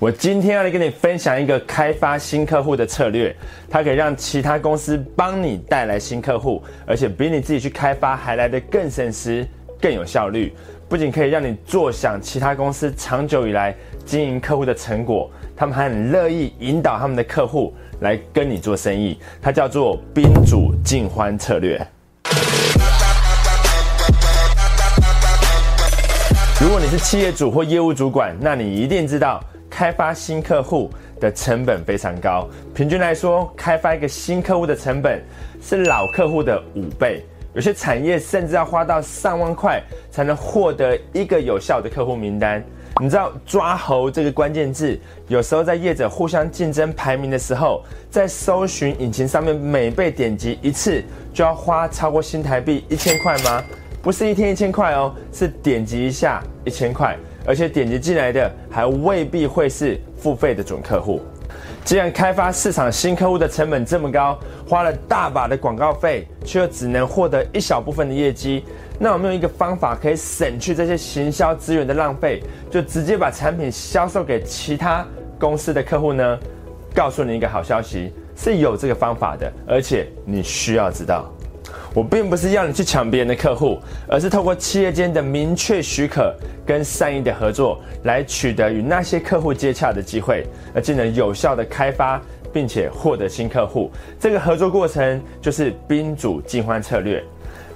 我今天要来跟你分享一个开发新客户的策略，它可以让其他公司帮你带来新客户，而且比你自己去开发还来得更省时、更有效率。不仅可以让你坐享其他公司长久以来经营客户的成果，他们还很乐意引导他们的客户来跟你做生意。它叫做宾主尽欢策略。如果你是企业主或业务主管，那你一定知道。开发新客户的成本非常高，平均来说，开发一个新客户的成本是老客户的五倍。有些产业甚至要花到上万块才能获得一个有效的客户名单。你知道“抓猴”这个关键字，有时候在业者互相竞争排名的时候，在搜寻引擎上面每被点击一次就要花超过新台币一千块吗？不是一天一千块哦，是点击一下一千块。而且点击进来的还未必会是付费的准客户。既然开发市场新客户的成本这么高，花了大把的广告费，却又只能获得一小部分的业绩，那有没有一个方法可以省去这些行销资源的浪费，就直接把产品销售给其他公司的客户呢？告诉你一个好消息，是有这个方法的，而且你需要知道。我并不是要你去抢别人的客户，而是透过企业间的明确许可跟善意的合作，来取得与那些客户接洽的机会，而进而有效的开发并且获得新客户。这个合作过程就是宾主尽欢策略。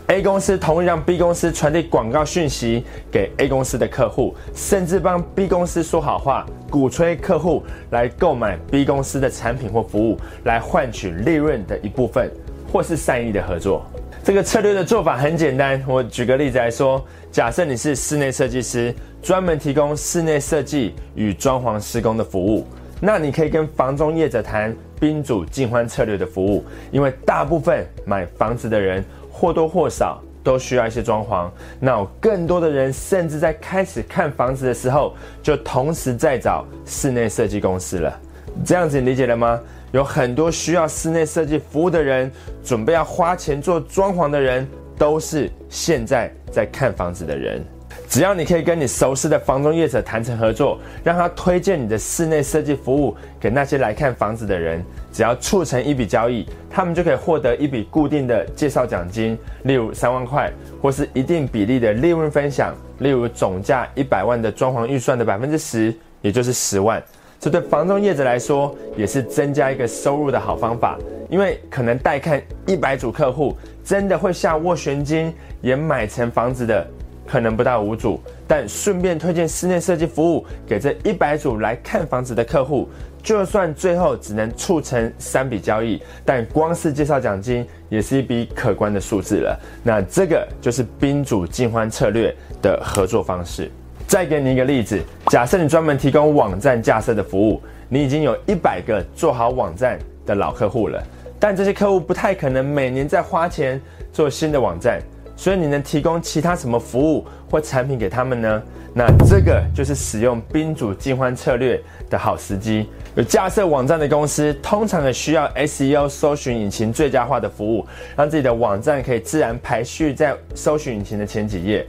A 公司同意让 B 公司传递广告讯息给 A 公司的客户，甚至帮 B 公司说好话，鼓吹客户来购买 B 公司的产品或服务，来换取利润的一部分，或是善意的合作。这个策略的做法很简单，我举个例子来说，假设你是室内设计师，专门提供室内设计与装潢施工的服务，那你可以跟房中业者谈宾主尽欢策略的服务，因为大部分买房子的人或多或少都需要一些装潢，那更多的人甚至在开始看房子的时候，就同时在找室内设计公司了。这样子你理解了吗？有很多需要室内设计服务的人，准备要花钱做装潢的人，都是现在在看房子的人。只要你可以跟你熟悉的房东业者谈成合作，让他推荐你的室内设计服务给那些来看房子的人，只要促成一笔交易，他们就可以获得一笔固定的介绍奖金，例如三万块，或是一定比例的利润分享，例如总价一百万的装潢预算的百分之十，也就是十万。这对房东业者来说也是增加一个收入的好方法，因为可能带看一百组客户，真的会下斡旋金也买成房子的，可能不到五组，但顺便推荐室内设计服务给这一百组来看房子的客户，就算最后只能促成三笔交易，但光是介绍奖金也是一笔可观的数字了。那这个就是宾主尽欢策略的合作方式。再给你一个例子，假设你专门提供网站架设的服务，你已经有一百个做好网站的老客户了，但这些客户不太可能每年再花钱做新的网站，所以你能提供其他什么服务或产品给他们呢？那这个就是使用宾主尽欢策略的好时机。有架设网站的公司，通常也需要 SEO 搜寻引擎最佳化的服务，让自己的网站可以自然排序在搜寻引擎的前几页。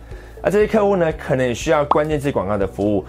而这些客户呢，可能也需要关键字广告的服务、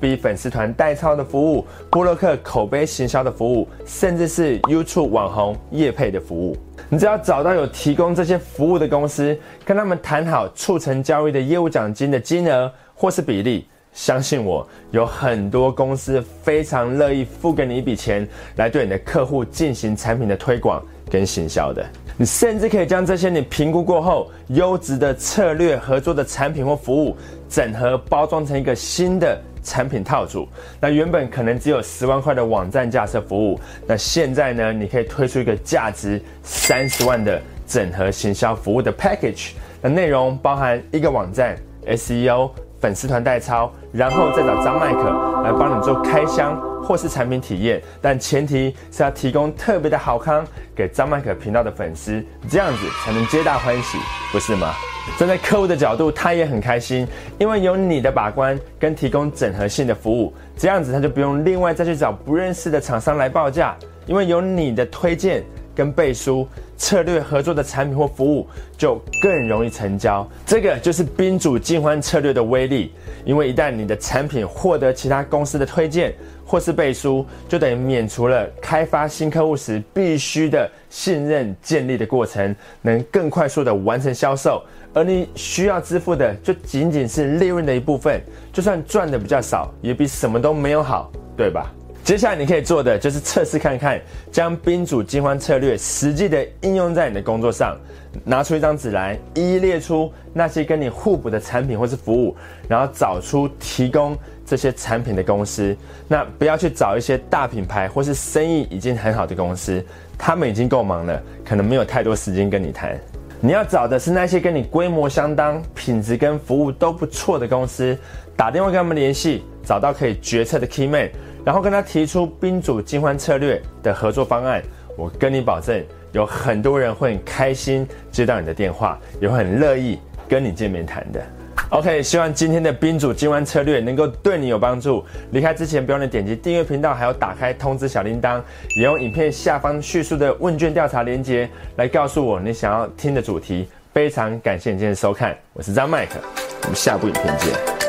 FB 粉丝团代操的服务、布洛克口碑行销的服务，甚至是 YouTube 网红业配的服务。你只要找到有提供这些服务的公司，跟他们谈好促成交易的业务奖金的金额或是比例，相信我，有很多公司非常乐意付给你一笔钱，来对你的客户进行产品的推广跟行销的。你甚至可以将这些你评估过后优质的策略合作的产品或服务整合包装成一个新的产品套组。那原本可能只有十万块的网站架设服务，那现在呢，你可以推出一个价值三十万的整合行销服务的 package。那内容包含一个网站 SEO、粉丝团代操，然后再找张麦克来帮你做开箱。或是产品体验，但前提是要提供特别的好康给张麦可频道的粉丝，这样子才能皆大欢喜，不是吗？站在客户的角度，他也很开心，因为有你的把关跟提供整合性的服务，这样子他就不用另外再去找不认识的厂商来报价，因为有你的推荐跟背书，策略合作的产品或服务就更容易成交。这个就是宾主尽欢策略的威力。因为一旦你的产品获得其他公司的推荐或是背书，就等于免除了开发新客户时必须的信任建立的过程，能更快速的完成销售。而你需要支付的就仅仅是利润的一部分，就算赚的比较少，也比什么都没有好，对吧？接下来你可以做的就是测试看看，将宾主尽欢策略实际的应用在你的工作上。拿出一张纸来，一一列出那些跟你互补的产品或是服务，然后找出提供这些产品的公司。那不要去找一些大品牌或是生意已经很好的公司，他们已经够忙了，可能没有太多时间跟你谈。你要找的是那些跟你规模相当、品质跟服务都不错的公司，打电话跟他们联系，找到可以决策的 key man。然后跟他提出宾主尽欢策略的合作方案，我跟你保证，有很多人会很开心接到你的电话，也会很乐意跟你见面谈的。OK，希望今天的宾主尽欢策略能够对你有帮助。离开之前，不要忘记点击订阅频道，还有打开通知小铃铛，也用影片下方叙述的问卷调查连接来告诉我你想要听的主题。非常感谢你今天的收看，我是张麦克，我们下部影片见。